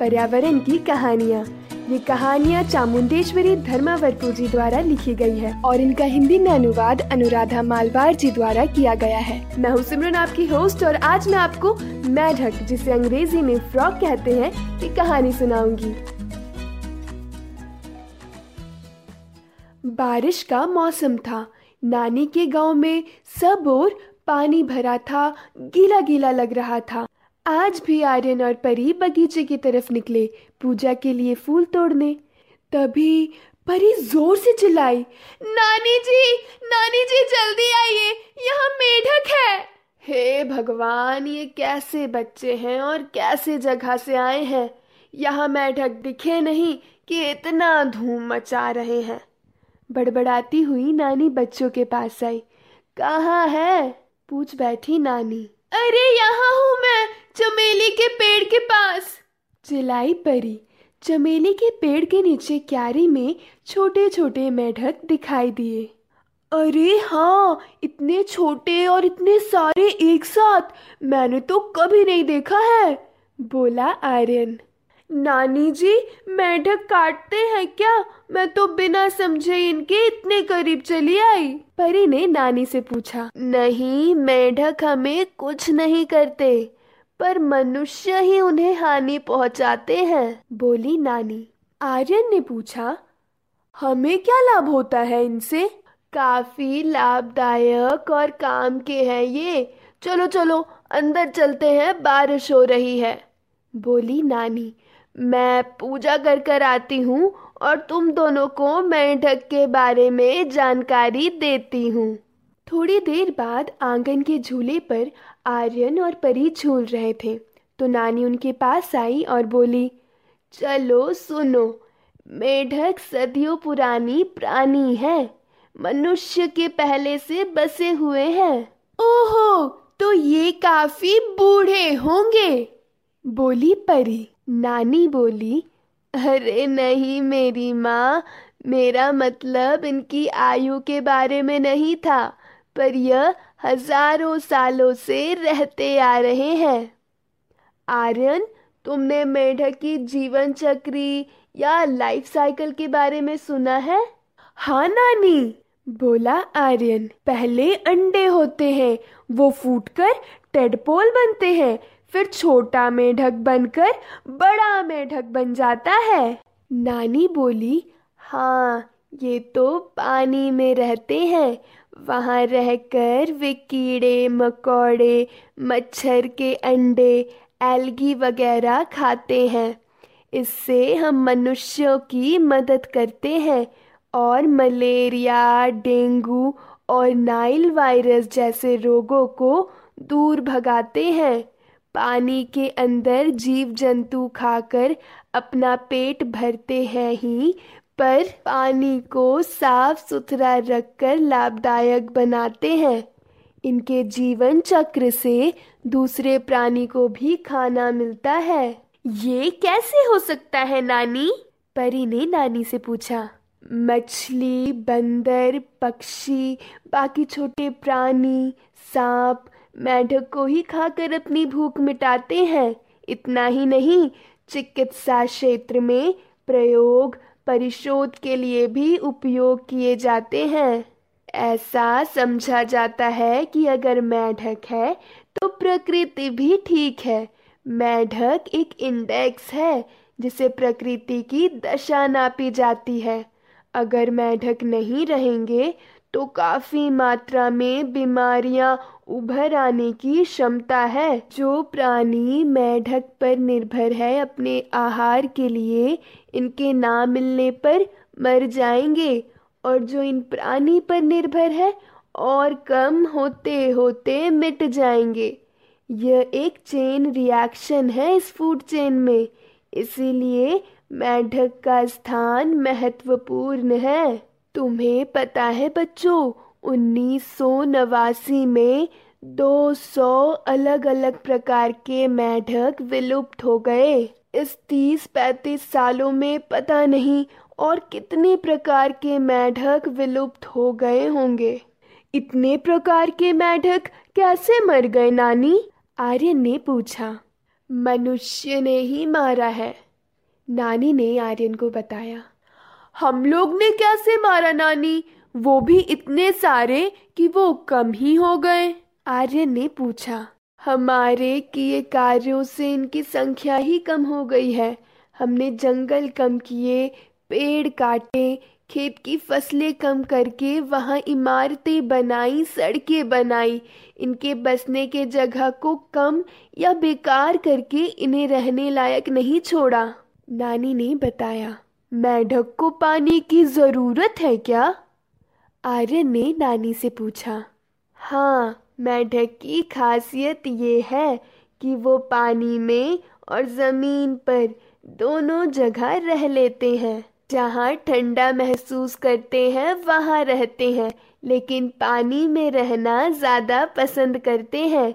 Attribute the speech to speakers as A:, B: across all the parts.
A: पर्यावरण की कहानियाँ। ये कहानियाँ चामुंडेश्वरी धर्मावरपू जी द्वारा लिखी गई है और इनका हिंदी में अनुवाद अनुराधा मालवार जी द्वारा किया गया है। मैं हूँ सिमरन, आपकी होस्ट और आज मैं आपको मैढक, जिसे अंग्रेज़ी में फ्रॉक कहते हैं, की कहानी सुनाऊँगी। बारिश का मौसम था। नानी के गाँव में सब और पानी भरा था गीला गीला लग रहा था। आज भी आर्यन और परी बगीचे की तरफ़ निकले पूजा के लिए फूल तोड़ने। तभी परी ज़ोर से चिल्लाई, नानी जी नानी जी, जल्दी आइए, यहाँ मेढक है। हे भगवान, ये कैसे बच्चे हैं और कैसे जगह से आए हैं? यहाँ मेढक दिखे नहीं कि इतना धूम मचा रहे हैं। बड़बड़ाती हुई नानी बच्चों के पास आई, कहाँ है? पूछ बैठी नानी। अरे, यहाँ हूँ मैं चमेली के पेड़ के पास। चिल्लाई परी, चमेली के पेड़ के नीचे क्यारी में छोटे छोटे मेढक दिखाई दिए। अरे हाँ इतने छोटे और इतने सारे एक साथ, मैंने तो कभी नहीं देखा है, बोला आर्यन। नानी जी, मेढक काटते हैं क्या? मैं तो बिना समझे इनके इतने करीब चली आई। परी ने नानी से पूछा, नहीं, मेढक हमें कुछ नहीं करते। पर मनुष्य ही उन्हें हानि पहुंचाते हैं। बोली नानी, आर्यन ने पूछा, हमें क्या लाभ होता है इनसे? काफ़ी लाभदायक और काम के हैं ये। चलो चलो, अंदर चलते हैं, बारिश हो रही है। बोली नानी, मैं पूजा कर कर आती हूँ और तुम दोनों को मेंढक के बारे में जानकारी देती हूँ। थोड़ी देर बाद आँगन के झूले पर आर्यन और परी झूल रहे थे। तो नानी उनके पास आई और बोली चलो सुनो मेढक सदियों पुरानी प्राणी है। मनुष्य के पहले से बसे हुए हैं। ओहो तो ये काफ़ी बूढ़े होंगे। बोली परी। नानी बोली अरे नहीं मेरी माँ मेरा मतलब इनकी आयु के बारे में नहीं था। पर यह हज़ारों सालों से रहते आ रहे हैं। आर्यन, तुमने मेढक की जीवन चक्री या लाइफ साइकिल के बारे में सुना है? हाँ नानी, बोला आर्यन। पहले अंडे होते हैं, वो फूटकर टेडपोल बनते हैं, फिर छोटा मेढक बनकर बड़ा मेढक बन जाता है। नानी बोली हाँ ये तो पानी में रहते हैं वहाँ रहकर वे कीड़े, मकोड़े, मच्छर के अंडे, एल्गी वगैरह खाते हैं। इससे हम मनुष्यों की मदद करते हैं और मलेरिया, डेंगू और नाइल वायरस जैसे रोगों को दूर भगाते हैं। पानी के अंदर जीव जंतु खाकर अपना पेट भरते हैं ही पर पानी को साफ़ सुथरा रखकर लाभदायक बनाते हैं। इनके जीवन चक्र से दूसरे प्राणी को भी खाना मिलता है। ये कैसे हो सकता है, नानी? परी ने नानी से पूछा। मछली, बंदर, पक्षी, बाकी छोटे प्राणी, सांप, मेढक को ही खाकर अपनी भूख मिटाते हैं। इतना ही नहीं, चिकित्सा क्षेत्र में प्रयोग परिशोध के लिए भी उपयोग किए जाते हैं। ऐसा समझा जाता है कि अगर मेढक है तो प्रकृति भी ठीक है। मैढ़क एक इंडेक्स है, जिसे प्रकृति की दशा नापी जाती है। अगर मैढ़क नहीं रहेंगे तो काफ़ी मात्रा में बीमारियाँ उभर आने की क्षमता है। जो प्राणी मेढक पर निर्भर है अपने आहार के लिए, इनके ना मिलने पर मर जाएँगे। और जो इन प्राणी पर निर्भर है, और कम होते होते मिट जाएँगे। यह एक चेन रिएक्शन है इस फ़ूड चेन में। इसीलिए मेढक का स्थान महत्वपूर्ण है। तुम्हें पता है बच्चों उन्नीस सौ नवासी में 200 अलग अलग प्रकार के मेढक विलुप्त हो गए। इस तीस पैंतीस सालों में पता नहीं और कितने प्रकार के मेढक विलुप्त हो गए होंगे। इतने प्रकार के मेढक कैसे मर गए नानी? आर्यन ने पूछा। मनुष्य ने ही मारा है। नानी ने आर्यन को बताया। हम लोग ने कैसे मारा नानी? वो भी इतने सारे कि वो कम ही हो गए। आर्यन ने पूछा, हमारे किए कार्यों से इनकी संख्या ही कम हो गई है। हमने जंगल कम किए, पेड़ काटे, खेत की फ़सलें कम करके वहाँ इमारतें बनाई, सड़कें बनाई। इनके बसने के जगह को कम या बेकार करके इन्हें रहने लायक नहीं छोड़ा। नानी ने बताया, मेढक को पानी की ज़रूरत है क्या? आर्यन ने नानी से पूछा हाँ मेढक की खासियत ये है कि वो पानी में और ज़मीन पर दोनों जगह रह लेते हैं। जहाँ ठंडा महसूस करते हैं, वहाँ रहते हैं, लेकिन पानी में रहना ज़्यादा पसंद करते हैं।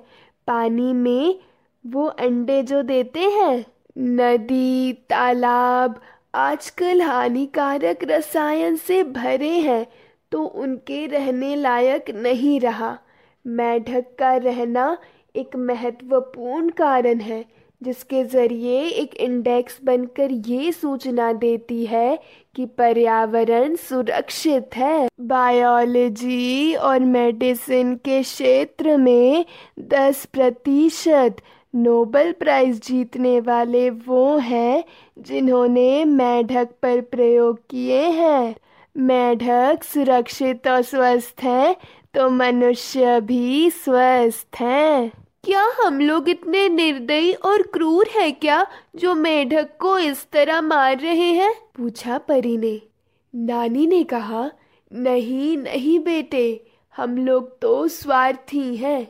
A: पानी में वो अंडे जो देते हैं, नदी, तालाब, आजकल हानिकारक रसायन से भरे हैं। तो उनके रहने लायक नहीं रहा। मेढक का रहना एक महत्वपूर्ण कारण है, जिसके ज़रिए एक इंडेक्स बनकर ये सूचना देती है कि पर्यावरण सुरक्षित है। बायोलॉजी और मेडिसिन के क्षेत्र में 10 प्रतिशत नोबल प्राइज जीतने वाले वो हैं जिन्होंने मेढक पर प्रयोग किए हैं। मेढक सुरक्षित और स्वस्थ है तो मनुष्य भी स्वस्थ है। क्या हम लोग इतने निर्दयी और क्रूर हैं क्या, जो मेढक को इस तरह मार रहे हैं? पूछा परी ने। नानी ने कहा, नहीं नहीं बेटे, हम लोग तो स्वार्थी हैं।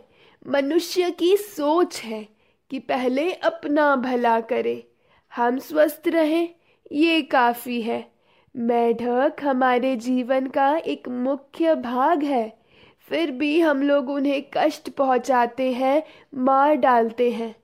A: मनुष्य की सोच है कि पहले अपना भला करे, हम स्वस्थ रहें, ये काफ़ी है। मेढक हमारे जीवन का एक मुख्य भाग है। फिर भी हम लोग उन्हें कष्ट पहुंचाते हैं, मार डालते हैं।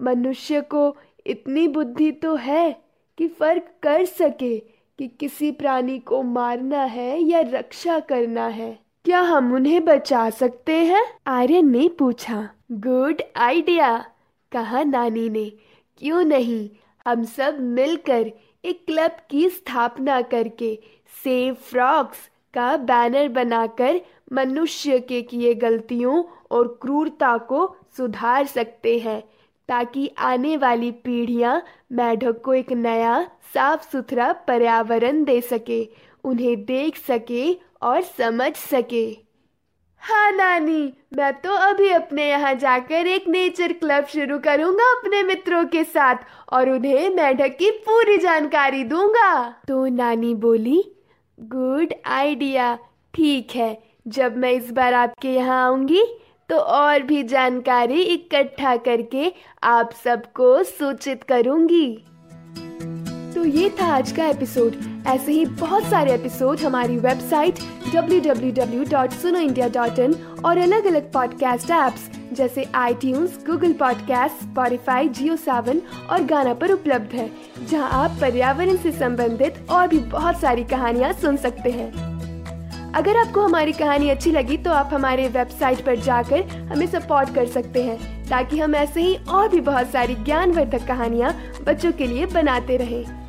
A: मनुष्य को इतनी बुद्धि तो है कि फ़र्क कर सके कि किसी प्राणी को मारना है या रक्षा करना है। क्या हम उन्हें बचा सकते हैं? आर्यन ने पूछा। Good idea! कहा नानी ने। क्यों नहीं? हम सब मिलकर एक क्लब की स्थापना करके सेव फ्रॉक्स का बैनर बनाकर मनुष्य के किए गलतियों और क्रूरता को सुधार सकते हैं, ताकि आने वाली पीढ़ियाँ मेढक को एक नया साफ़ सुथरा पर्यावरण दे सके, उन्हें देख सके और समझ सके। हाँ नानी, मैं तो अभी अपने यहाँ जाकर एक नेचर क्लब शुरू करूँगा अपने मित्रों के साथ और उन्हें मेढक की पूरी जानकारी दूँगा। तो नानी बोली, गुड आइडिया, ठीक है, जब मैं इस बार आपके यहाँ आऊँगी तो और भी जानकारी इकट्ठा करके आप सबको सूचित करूँगी। तो ये था आज का एपिसोड। ऐसे ही बहुत सारे एपिसोड हमारी वेबसाइट www.sunoindia.in और अलग अलग पॉडकास्ट ऐप्स जैसे आई Google podcast Spotify Jio Saavn और गाना पर उपलब्ध है, जहाँ आप पर्यावरण से संबंधित और भी बहुत सारी कहानियाँ सुन सकते हैं। अगर आपको हमारी कहानी अच्छी लगी तो आप हमारे वेबसाइट पर जाकर हमें सपोर्ट कर सकते हैं, ताकि हम ऐसे ही और भी बहुत सारी ज्ञानवर्धक कहानियाँ बच्चों के लिए बनाते रहें।